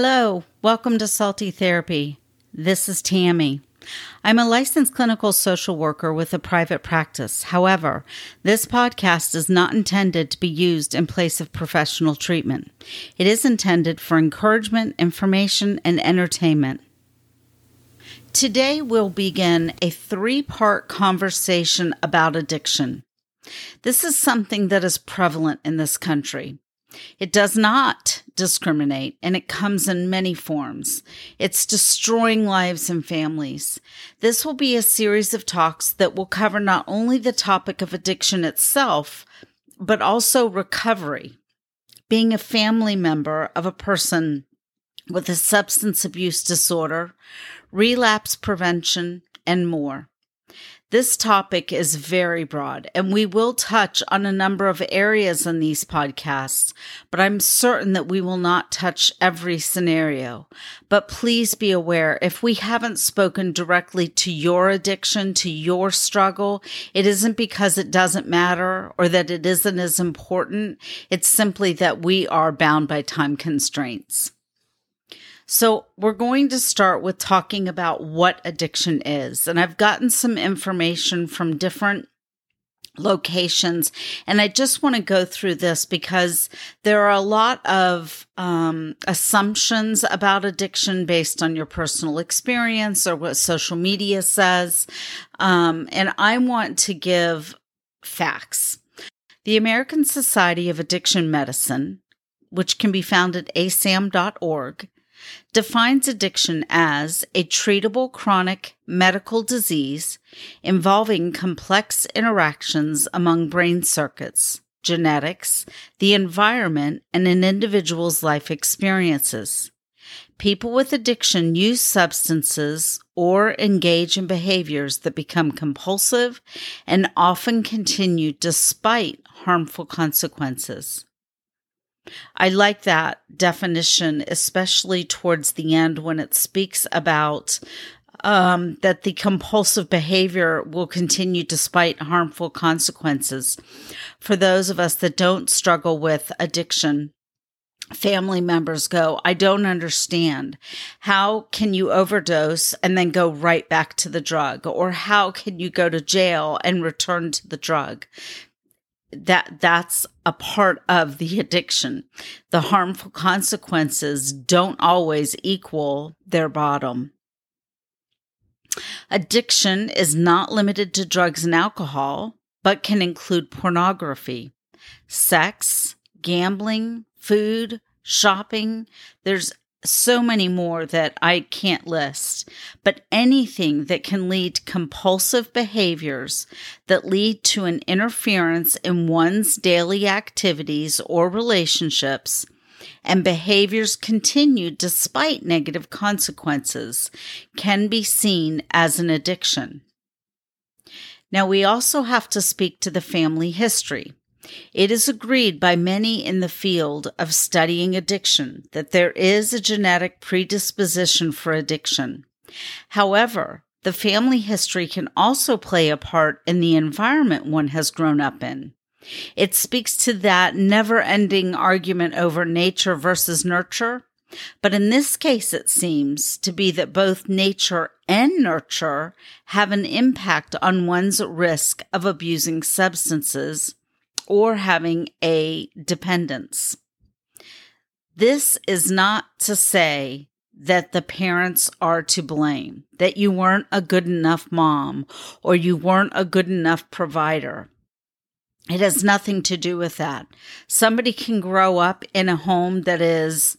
Hello, welcome to Salty Therapy. This is Tammy. I'm a licensed clinical social worker with a private practice. However, this podcast is not intended to be used in place of professional treatment. It is intended for encouragement, information, and entertainment. Today, we'll begin a three part conversation about addiction. This is something that is prevalent in this country. It does not discriminate and it comes in many forms. It's destroying lives and families. This will be a series of talks that will cover not only the topic of addiction itself, but also recovery. Being a family member of a person with a substance abuse disorder, relapse prevention, and more. This topic is very broad, and we will touch on a number of areas in these podcasts, but I'm certain that we will not touch every scenario. But please be aware if we haven't spoken directly to your addiction, to your struggle, it isn't because it doesn't matter or that it isn't as important. It's simply that we are bound by time constraints. So, we're going to start with talking about what addiction is. And I've gotten some information from different locations. And I just want to go through this because there are a lot of um, assumptions about addiction based on your personal experience or what social media says. Um, and I want to give facts. The American Society of Addiction Medicine, which can be found at asam.org, defines addiction as a treatable chronic medical disease involving complex interactions among brain circuits, genetics, the environment, and an individual's life experiences. People with addiction use substances or engage in behaviors that become compulsive and often continue despite harmful consequences. I like that definition, especially towards the end when it speaks about um, that the compulsive behavior will continue despite harmful consequences. For those of us that don't struggle with addiction, family members go, I don't understand. How can you overdose and then go right back to the drug? Or how can you go to jail and return to the drug? That that's a part of the addiction. The harmful consequences don't always equal their bottom. Addiction is not limited to drugs and alcohol, but can include pornography, sex, gambling, food, shopping. There's so many more that I can't list, but anything that can lead to compulsive behaviors that lead to an interference in one's daily activities or relationships and behaviors continue despite negative consequences can be seen as an addiction. Now, we also have to speak to the family history. It is agreed by many in the field of studying addiction that there is a genetic predisposition for addiction. However, the family history can also play a part in the environment one has grown up in. It speaks to that never ending argument over nature versus nurture. But in this case, it seems to be that both nature and nurture have an impact on one's risk of abusing substances or having a dependence. This is not to say that the parents are to blame, that you weren't a good enough mom or you weren't a good enough provider. It has nothing to do with that. Somebody can grow up in a home that is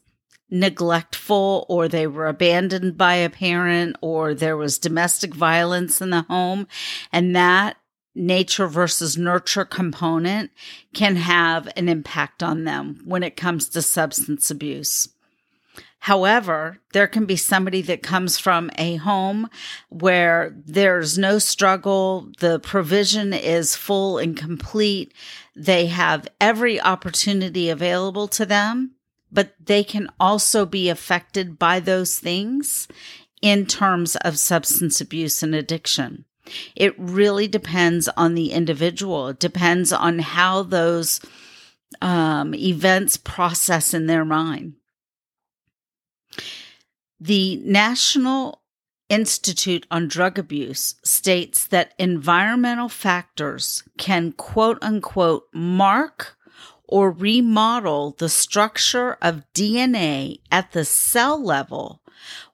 neglectful or they were abandoned by a parent or there was domestic violence in the home and that nature versus nurture component can have an impact on them when it comes to substance abuse. However, there can be somebody that comes from a home where there's no struggle. The provision is full and complete. They have every opportunity available to them, but they can also be affected by those things in terms of substance abuse and addiction. It really depends on the individual. It depends on how those um, events process in their mind. The National Institute on Drug Abuse states that environmental factors can quote unquote mark or remodel the structure of DNA at the cell level,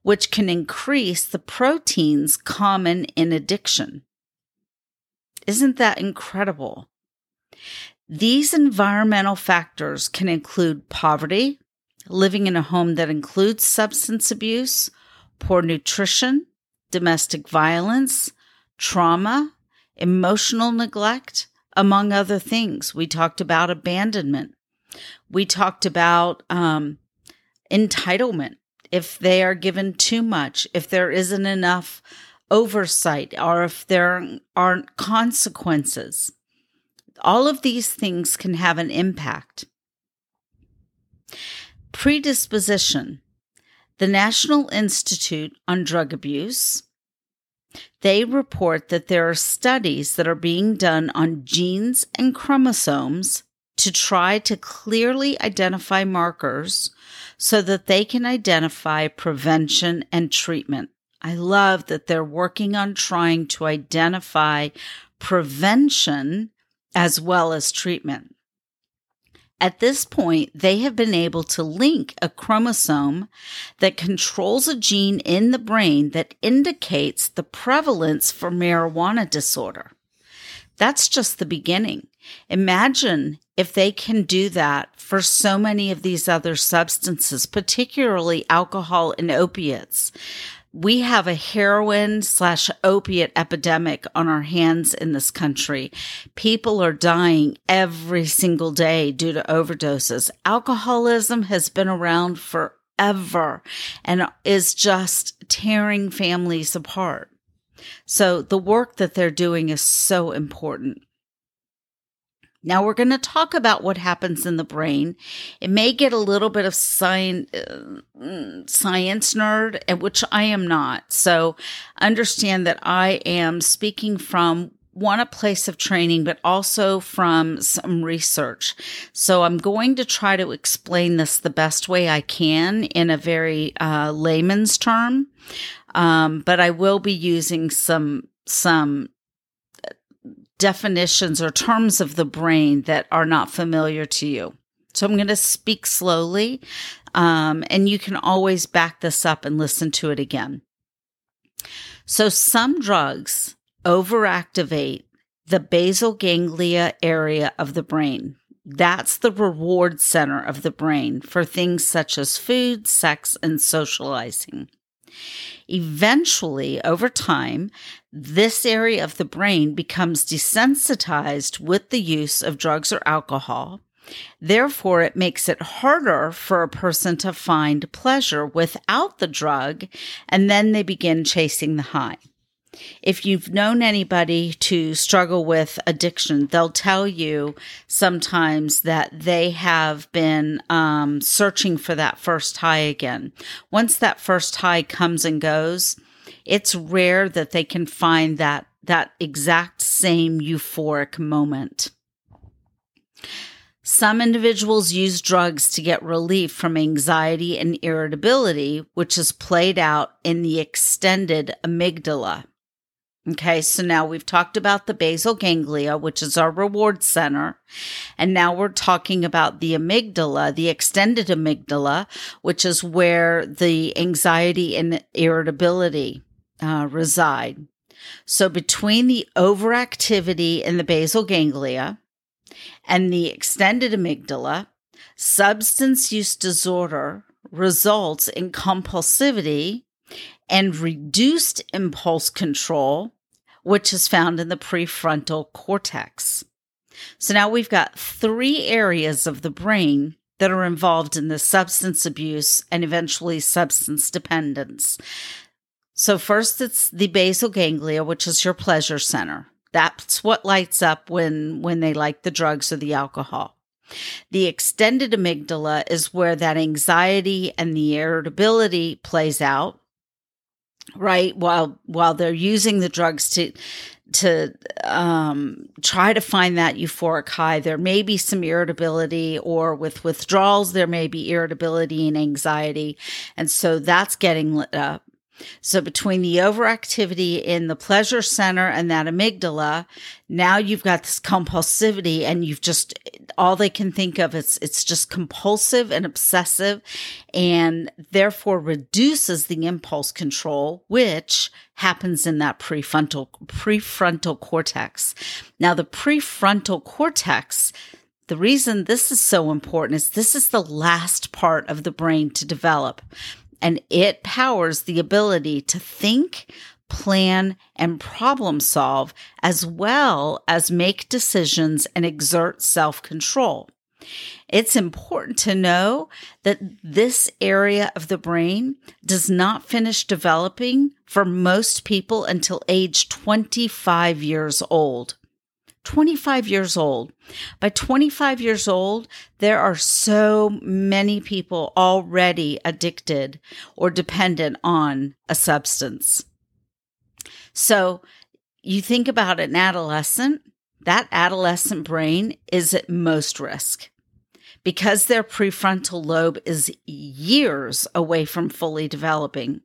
which can increase the proteins common in addiction. Isn't that incredible? These environmental factors can include poverty, living in a home that includes substance abuse, poor nutrition, domestic violence, trauma, emotional neglect, among other things. We talked about abandonment. We talked about um, entitlement. If they are given too much, if there isn't enough oversight, or if there aren't consequences, all of these things can have an impact. Predisposition. The National Institute on Drug Abuse, they report that there are studies that are being done on genes and chromosomes to try to clearly identify markers so that they can identify prevention and treatment. I love that they're working on trying to identify prevention as well as treatment. At this point, they have been able to link a chromosome that controls a gene in the brain that indicates the prevalence for marijuana disorder. That's just the beginning. Imagine if they can do that for so many of these other substances, particularly alcohol and opiates we have a heroin slash opiate epidemic on our hands in this country. People are dying every single day due to overdoses. Alcoholism has been around forever and is just tearing families apart. So the work that they're doing is so important. Now we're going to talk about what happens in the brain. It may get a little bit of science, uh, science nerd, which I am not. So understand that I am speaking from one, a place of training, but also from some research. So I'm going to try to explain this the best way I can in a very uh, layman's term. Um, but I will be using some, some definitions or terms of the brain that are not familiar to you. So I'm going to speak slowly, um, and you can always back this up and listen to it again. So some drugs overactivate the basal ganglia area of the brain. That's the reward center of the brain for things such as food, sex, and socializing. Eventually, over time, this area of the brain becomes desensitized with the use of drugs or alcohol. Therefore, it makes it harder for a person to find pleasure without the drug, and then they begin chasing the high. If you've known anybody to struggle with addiction, they'll tell you sometimes that they have been um, searching for that first high again. Once that first high comes and goes, it's rare that they can find that that exact same euphoric moment. Some individuals use drugs to get relief from anxiety and irritability, which is played out in the extended amygdala. Okay, so now we've talked about the basal ganglia, which is our reward center. And now we're talking about the amygdala, the extended amygdala, which is where the anxiety and irritability uh, reside. So between the overactivity in the basal ganglia and the extended amygdala, substance use disorder results in compulsivity and reduced impulse control, which is found in the prefrontal cortex. So now we've got three areas of the brain that are involved in the substance abuse and eventually substance dependence. So, first, it's the basal ganglia, which is your pleasure center. That's what lights up when, when they like the drugs or the alcohol. The extended amygdala is where that anxiety and the irritability plays out right while while they're using the drugs to to um, try to find that euphoric high. There may be some irritability, or with withdrawals, there may be irritability and anxiety. And so that's getting lit up. So between the overactivity in the pleasure center and that amygdala, now you've got this compulsivity and you've just all they can think of is it's just compulsive and obsessive and therefore reduces the impulse control which happens in that prefrontal prefrontal cortex. Now the prefrontal cortex the reason this is so important is this is the last part of the brain to develop and it powers the ability to think, plan, and problem solve, as well as make decisions and exert self control. It's important to know that this area of the brain does not finish developing for most people until age 25 years old. 25 years old. By 25 years old, there are so many people already addicted or dependent on a substance. So you think about an adolescent, that adolescent brain is at most risk because their prefrontal lobe is years away from fully developing.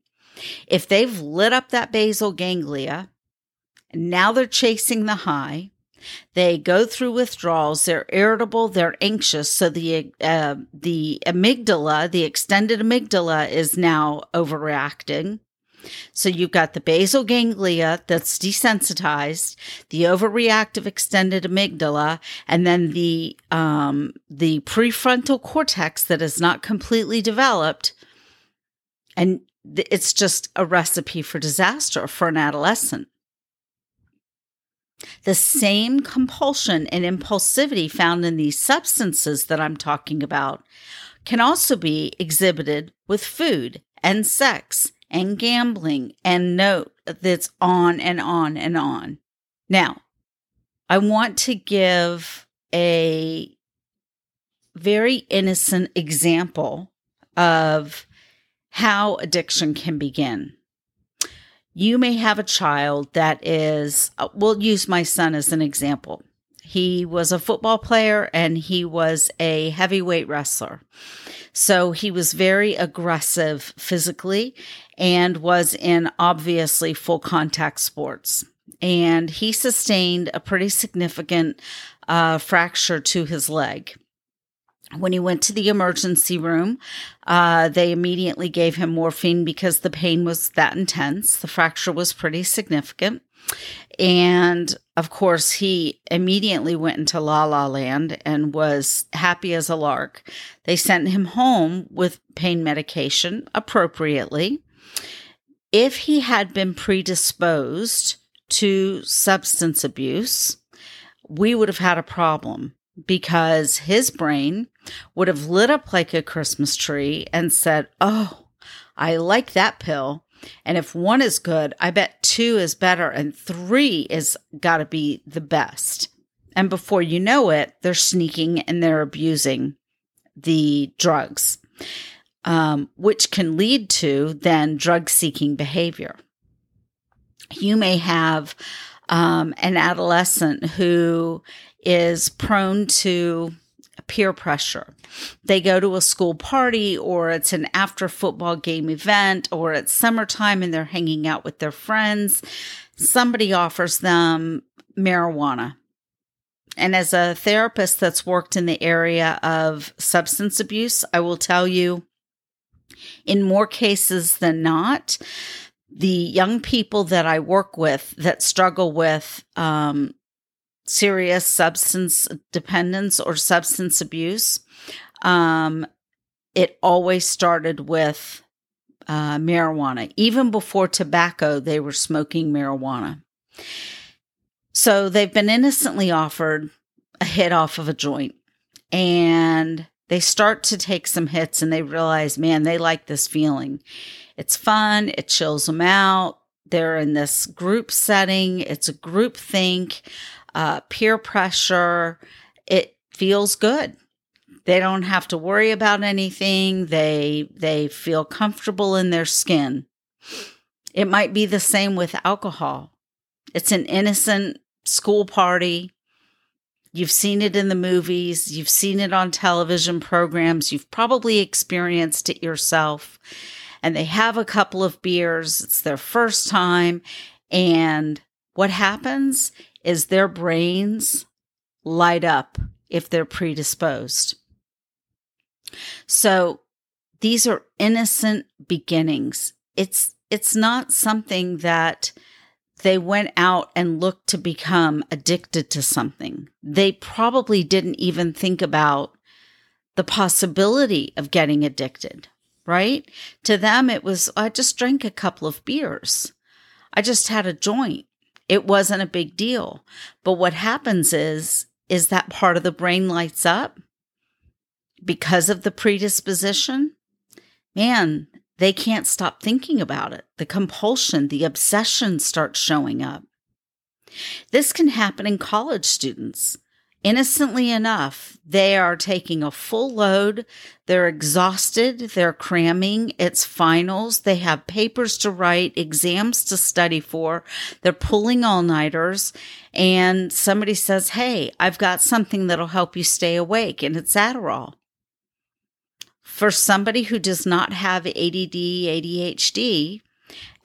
If they've lit up that basal ganglia, now they're chasing the high, they go through withdrawals. They're irritable. They're anxious. So the uh, the amygdala, the extended amygdala, is now overreacting. So you've got the basal ganglia that's desensitized, the overreactive extended amygdala, and then the um, the prefrontal cortex that is not completely developed. And it's just a recipe for disaster for an adolescent. The same compulsion and impulsivity found in these substances that I'm talking about can also be exhibited with food and sex and gambling and note that's on and on and on. Now, I want to give a very innocent example of how addiction can begin you may have a child that is, uh, we'll use my son as an example. He was a football player and he was a heavyweight wrestler. So he was very aggressive physically and was in obviously full contact sports. And he sustained a pretty significant uh, fracture to his leg. When he went to the emergency room, uh, they immediately gave him morphine because the pain was that intense. The fracture was pretty significant. And of course, he immediately went into la la land and was happy as a lark. They sent him home with pain medication appropriately. If he had been predisposed to substance abuse, we would have had a problem because his brain would have lit up like a Christmas tree and said, Oh, I like that pill. And if one is good, I bet two is better and three is got to be the best. And before you know it, they're sneaking and they're abusing the drugs, um, which can lead to then drug seeking behavior. You may have um, an adolescent who is prone to peer pressure. They go to a school party or it's an after football game event or it's summertime and they're hanging out with their friends. Somebody offers them marijuana. And as a therapist that's worked in the area of substance abuse, I will tell you in more cases than not, the young people that I work with that struggle with um, serious substance dependence or substance abuse, um, it always started with uh, marijuana. Even before tobacco, they were smoking marijuana. So they've been innocently offered a hit off of a joint and they start to take some hits and they realize, man, they like this feeling. It's fun, it chills them out. They're in this group setting, it's a group think uh, peer pressure. It feels good. They don't have to worry about anything. They they feel comfortable in their skin. It might be the same with alcohol. It's an innocent school party. You've seen it in the movies, you've seen it on television programs, you've probably experienced it yourself. And they have a couple of beers, it's their first time. And what happens is their brains light up if they're predisposed. So these are innocent beginnings. It's it's not something that they went out and looked to become addicted to something. They probably didn't even think about the possibility of getting addicted, right? To them, it was, I just drank a couple of beers. I just had a joint. It wasn't a big deal. But what happens is, is that part of the brain lights up because of the predisposition. Man, they can't stop thinking about it. The compulsion, the obsession starts showing up. This can happen in college students. Innocently enough, they are taking a full load. They're exhausted. They're cramming. It's finals. They have papers to write, exams to study for. They're pulling all nighters. And somebody says, Hey, I've got something that'll help you stay awake. And it's Adderall. For somebody who does not have ADD, ADHD,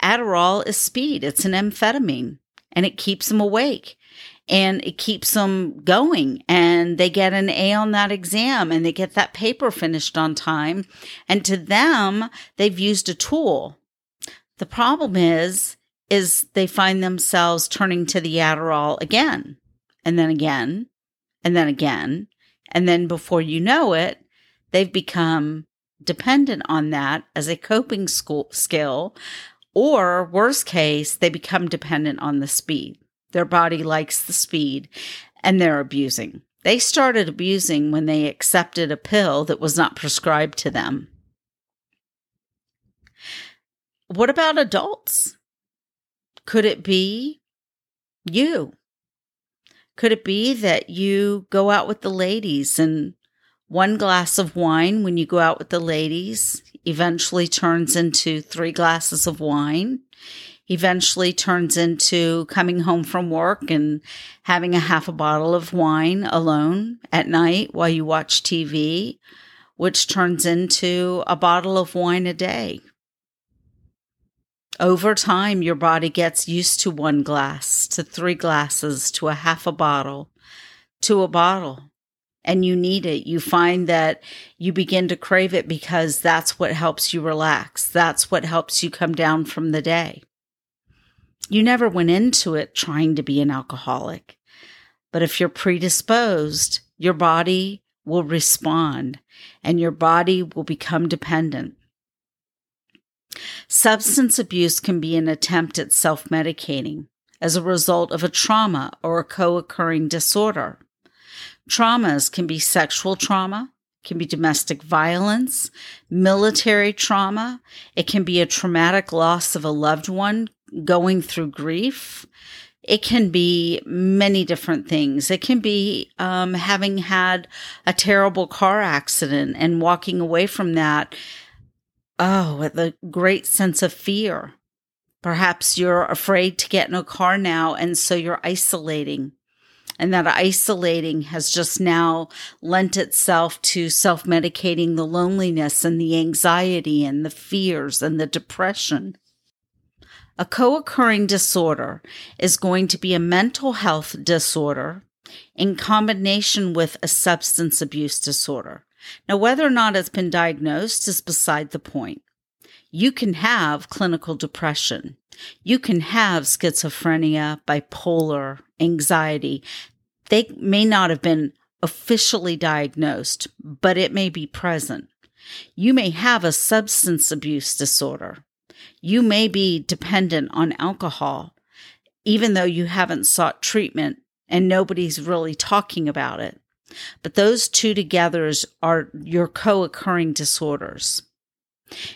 Adderall is speed. It's an amphetamine and it keeps them awake and it keeps them going and they get an A on that exam and they get that paper finished on time. And to them, they've used a tool. The problem is, is they find themselves turning to the Adderall again and then again and then again. And then before you know it, they've become dependent on that as a coping school, skill, or worst case, they become dependent on the speed. Their body likes the speed and they're abusing. They started abusing when they accepted a pill that was not prescribed to them. What about adults? Could it be you? Could it be that you go out with the ladies and one glass of wine when you go out with the ladies eventually turns into three glasses of wine, eventually turns into coming home from work and having a half a bottle of wine alone at night while you watch TV, which turns into a bottle of wine a day. Over time, your body gets used to one glass, to three glasses, to a half a bottle, to a bottle and you need it, you find that you begin to crave it because that's what helps you relax. That's what helps you come down from the day. You never went into it trying to be an alcoholic. But if you're predisposed, your body will respond and your body will become dependent. Substance abuse can be an attempt at self medicating as a result of a trauma or a co occurring disorder. Traumas can be sexual trauma, can be domestic violence, military trauma. It can be a traumatic loss of a loved one going through grief. It can be many different things. It can be um, having had a terrible car accident and walking away from that, oh, with a great sense of fear. Perhaps you're afraid to get in a car now, and so you're isolating and that isolating has just now lent itself to self medicating the loneliness and the anxiety and the fears and the depression. A co occurring disorder is going to be a mental health disorder in combination with a substance abuse disorder. Now, whether or not it's been diagnosed is beside the point. You can have clinical depression. You can have schizophrenia, bipolar, anxiety. They may not have been officially diagnosed, but it may be present. You may have a substance abuse disorder. You may be dependent on alcohol, even though you haven't sought treatment and nobody's really talking about it. But those two together are your co occurring disorders.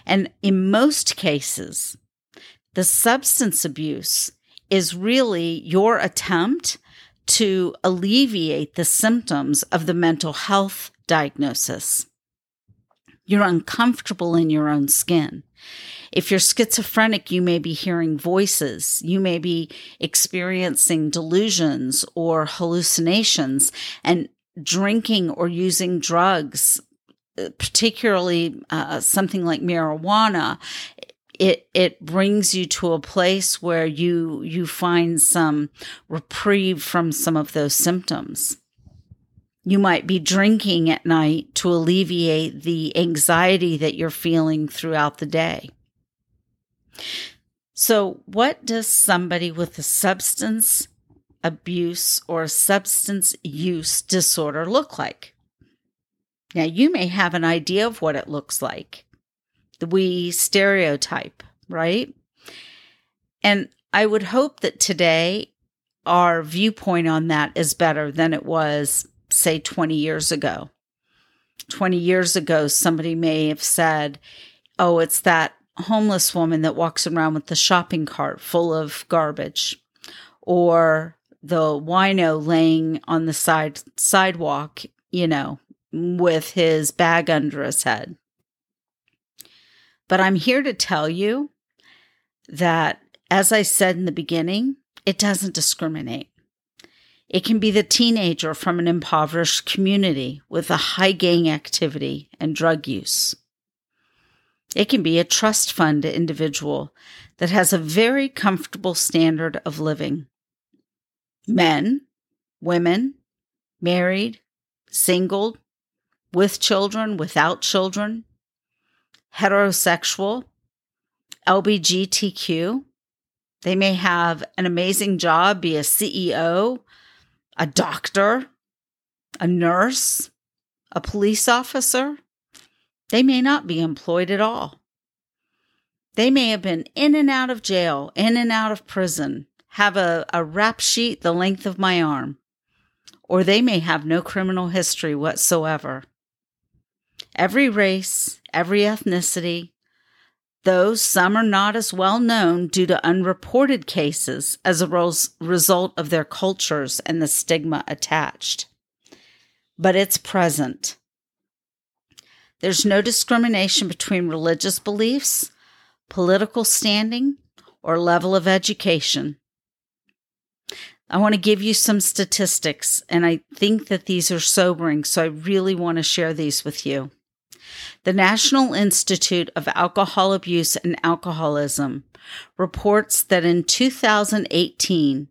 And in most cases, the substance abuse is really your attempt to alleviate the symptoms of the mental health diagnosis. You're uncomfortable in your own skin. If you're schizophrenic, you may be hearing voices. You may be experiencing delusions or hallucinations and drinking or using drugs, particularly uh, something like marijuana. It, it brings you to a place where you, you find some reprieve from some of those symptoms. You might be drinking at night to alleviate the anxiety that you're feeling throughout the day. So, what does somebody with a substance abuse or substance use disorder look like? Now, you may have an idea of what it looks like. We stereotype, right? And I would hope that today our viewpoint on that is better than it was say 20 years ago. 20 years ago, somebody may have said, Oh, it's that homeless woman that walks around with the shopping cart full of garbage, or the wino laying on the side sidewalk, you know, with his bag under his head. But I'm here to tell you that, as I said in the beginning, it doesn't discriminate. It can be the teenager from an impoverished community with a high gang activity and drug use. It can be a trust fund individual that has a very comfortable standard of living. Men, women, married, single, with children, without children, heterosexual, LBGTQ. They may have an amazing job, be a CEO a doctor, a nurse, a police officer. They may not be employed at all. They may have been in and out of jail, in and out of prison, have a, a rap sheet the length of my arm, or they may have no criminal history whatsoever. Every race, every ethnicity, though some are not as well known due to unreported cases as a result of their cultures and the stigma attached. But it's present. There's no discrimination between religious beliefs, political standing, or level of education. I want to give you some statistics, and I think that these are sobering, so I really want to share these with you. The National Institute of Alcohol Abuse and Alcoholism reports that in 2018,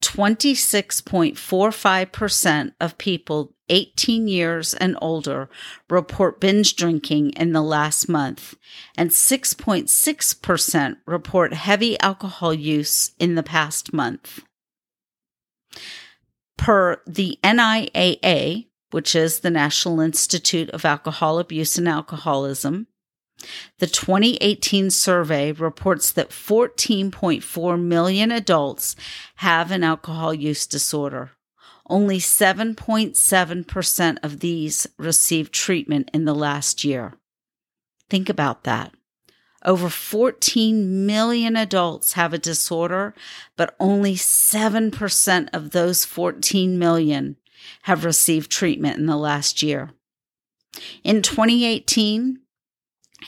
26.45% of people 18 years and older report binge drinking in the last month, and 6.6% report heavy alcohol use in the past month. Per the NIAA, which is the National Institute of Alcohol Abuse and Alcoholism. The 2018 survey reports that 14.4 million adults have an alcohol use disorder. Only 7.7% of these received treatment in the last year. Think about that. Over 14 million adults have a disorder, but only 7% of those 14 million have received treatment in the last year. In 2018,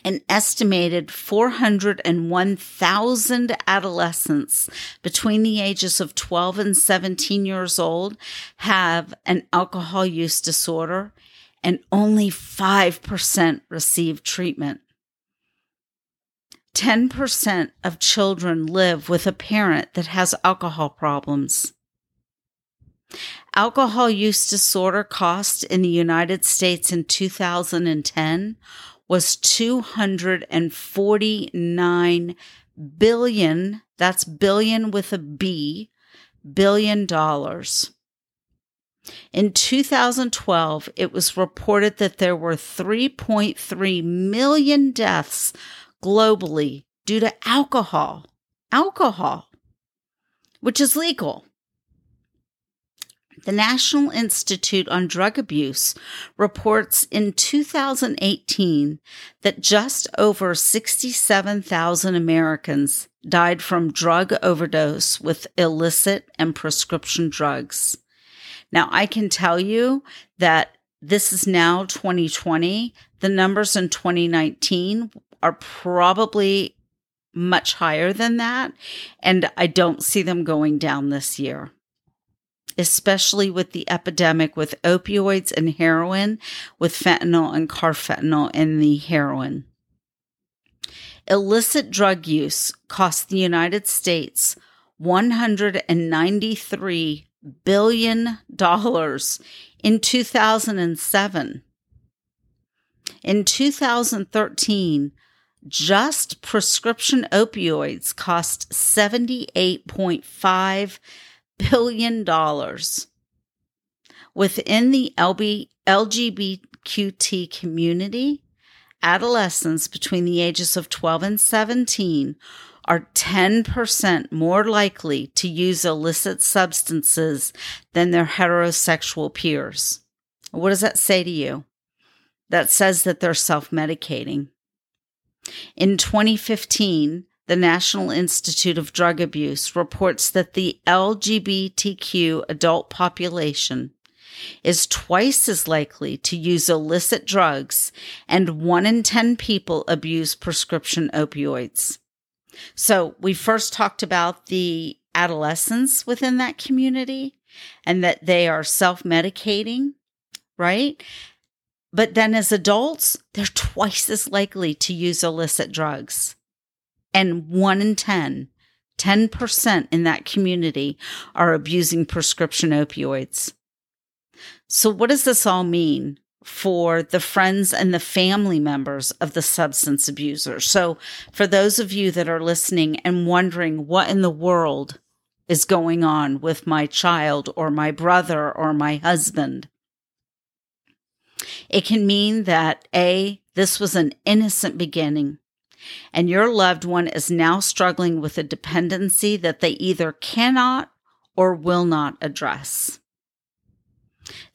an estimated 401,000 adolescents between the ages of 12 and 17 years old have an alcohol use disorder, and only 5% receive treatment. 10% of children live with a parent that has alcohol problems. Alcohol use disorder cost in the United States in 2010 was 249 billion, that's billion with a B, billion dollars. In 2012, it was reported that there were 3.3 million deaths globally due to alcohol. Alcohol, which is legal. The National Institute on Drug Abuse reports in 2018 that just over 67,000 Americans died from drug overdose with illicit and prescription drugs. Now, I can tell you that this is now 2020. The numbers in 2019 are probably much higher than that. And I don't see them going down this year, especially with the epidemic with opioids and heroin, with fentanyl and carfentanil in the heroin. Illicit drug use cost the United States $193 billion in 2007. In 2013, just prescription opioids cost $78.5 billion. dollars Within the LB, LGBTQT community, adolescents between the ages of 12 and 17 are 10% more likely to use illicit substances than their heterosexual peers. What does that say to you? That says that they're self medicating. In 2015, the National Institute of Drug Abuse reports that the LGBTQ adult population is twice as likely to use illicit drugs, and one in 10 people abuse prescription opioids. So, we first talked about the adolescents within that community and that they are self medicating, right? But then as adults, they're twice as likely to use illicit drugs. And one in 10, 10% in that community are abusing prescription opioids. So, what does this all mean for the friends and the family members of the substance abuser? So, for those of you that are listening and wondering what in the world is going on with my child or my brother or my husband, it can mean that A, this was an innocent beginning, and your loved one is now struggling with a dependency that they either cannot or will not address.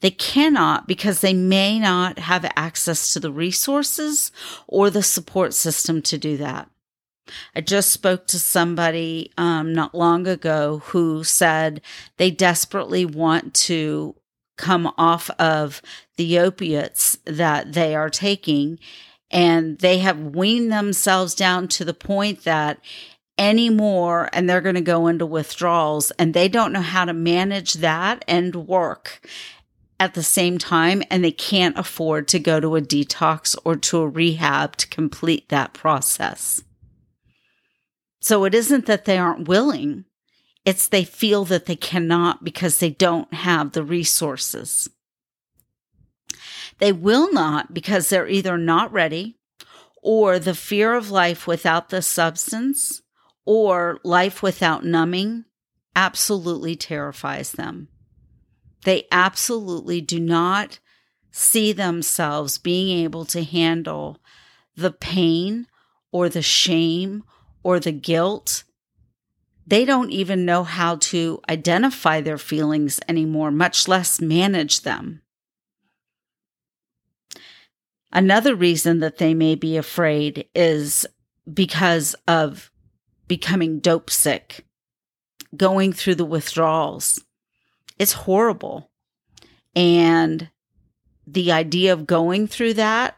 They cannot because they may not have access to the resources or the support system to do that. I just spoke to somebody um, not long ago who said they desperately want to come off of the opiates that they are taking. And they have weaned themselves down to the point that anymore and they're going to go into withdrawals and they don't know how to manage that and work at the same time and they can't afford to go to a detox or to a rehab to complete that process. So it isn't that they aren't willing. It's they feel that they cannot because they don't have the resources. They will not because they're either not ready or the fear of life without the substance or life without numbing absolutely terrifies them. They absolutely do not see themselves being able to handle the pain or the shame or the guilt they don't even know how to identify their feelings anymore, much less manage them. Another reason that they may be afraid is because of becoming dope sick, going through the withdrawals. It's horrible. And the idea of going through that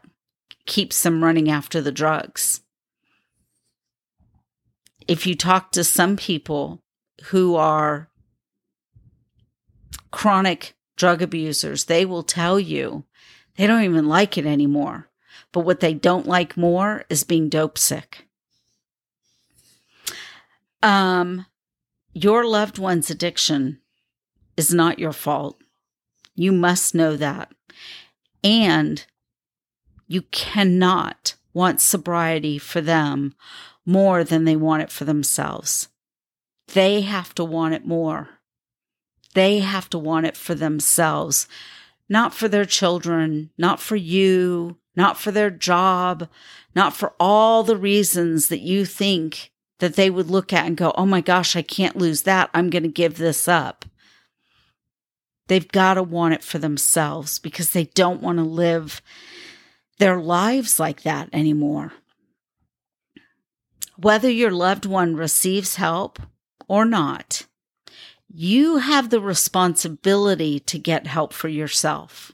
keeps them running after the drugs if you talk to some people who are chronic drug abusers, they will tell you they don't even like it anymore. But what they don't like more is being dope sick. Um, your loved one's addiction is not your fault. You must know that. And you cannot want sobriety for them more than they want it for themselves. They have to want it more. They have to want it for themselves, not for their children, not for you, not for their job, not for all the reasons that you think that they would look at and go, Oh my gosh, I can't lose that. I'm going to give this up. They've got to want it for themselves because they don't want to live their lives like that anymore. Whether your loved one receives help or not, you have the responsibility to get help for yourself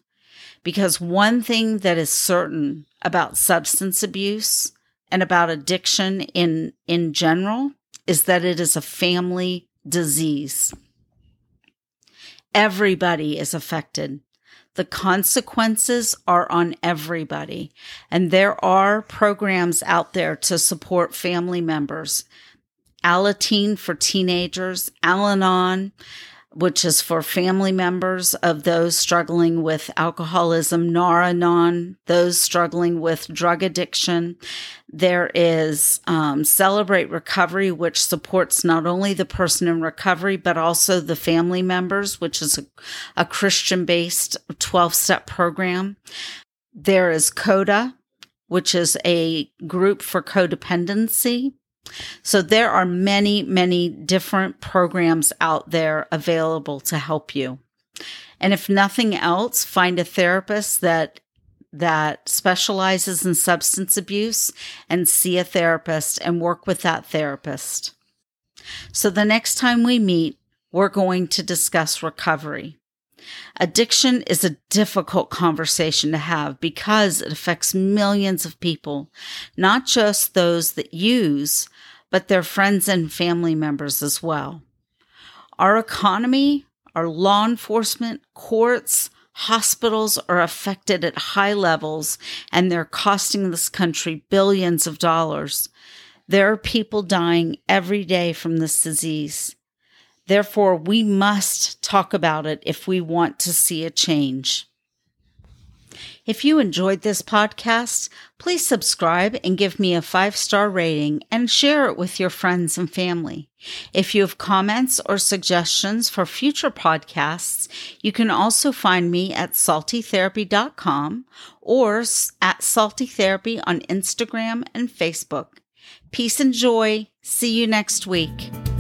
Because one thing that is certain about substance abuse and about addiction in, in general is that it is a family disease. Everybody is affected. The consequences are on everybody. And there are programs out there to support family members. Alateen for teenagers, Al Anon, which is for family members of those struggling with alcoholism, Nar-Anon, those struggling with drug addiction. There is um, Celebrate Recovery, which supports not only the person in recovery, but also the family members, which is a, a Christian based 12 step program. There is CODA, which is a group for codependency. So there are many, many different programs out there available to help you. And if nothing else, find a therapist that that specializes in substance abuse and see a therapist and work with that therapist. So the next time we meet, we're going to discuss recovery. Addiction is a difficult conversation to have because it affects millions of people, not just those that use, but their friends and family members as well. Our economy, our law enforcement, courts, hospitals are affected at high levels and they're costing this country billions of dollars. There are people dying every day from this disease. Therefore, we must talk about it if we want to see a change. If you enjoyed this podcast, please subscribe and give me a five star rating and share it with your friends and family. If you have comments or suggestions for future podcasts, you can also find me at saltytherapy.com or at saltytherapy on Instagram and Facebook. Peace and joy. See you next week.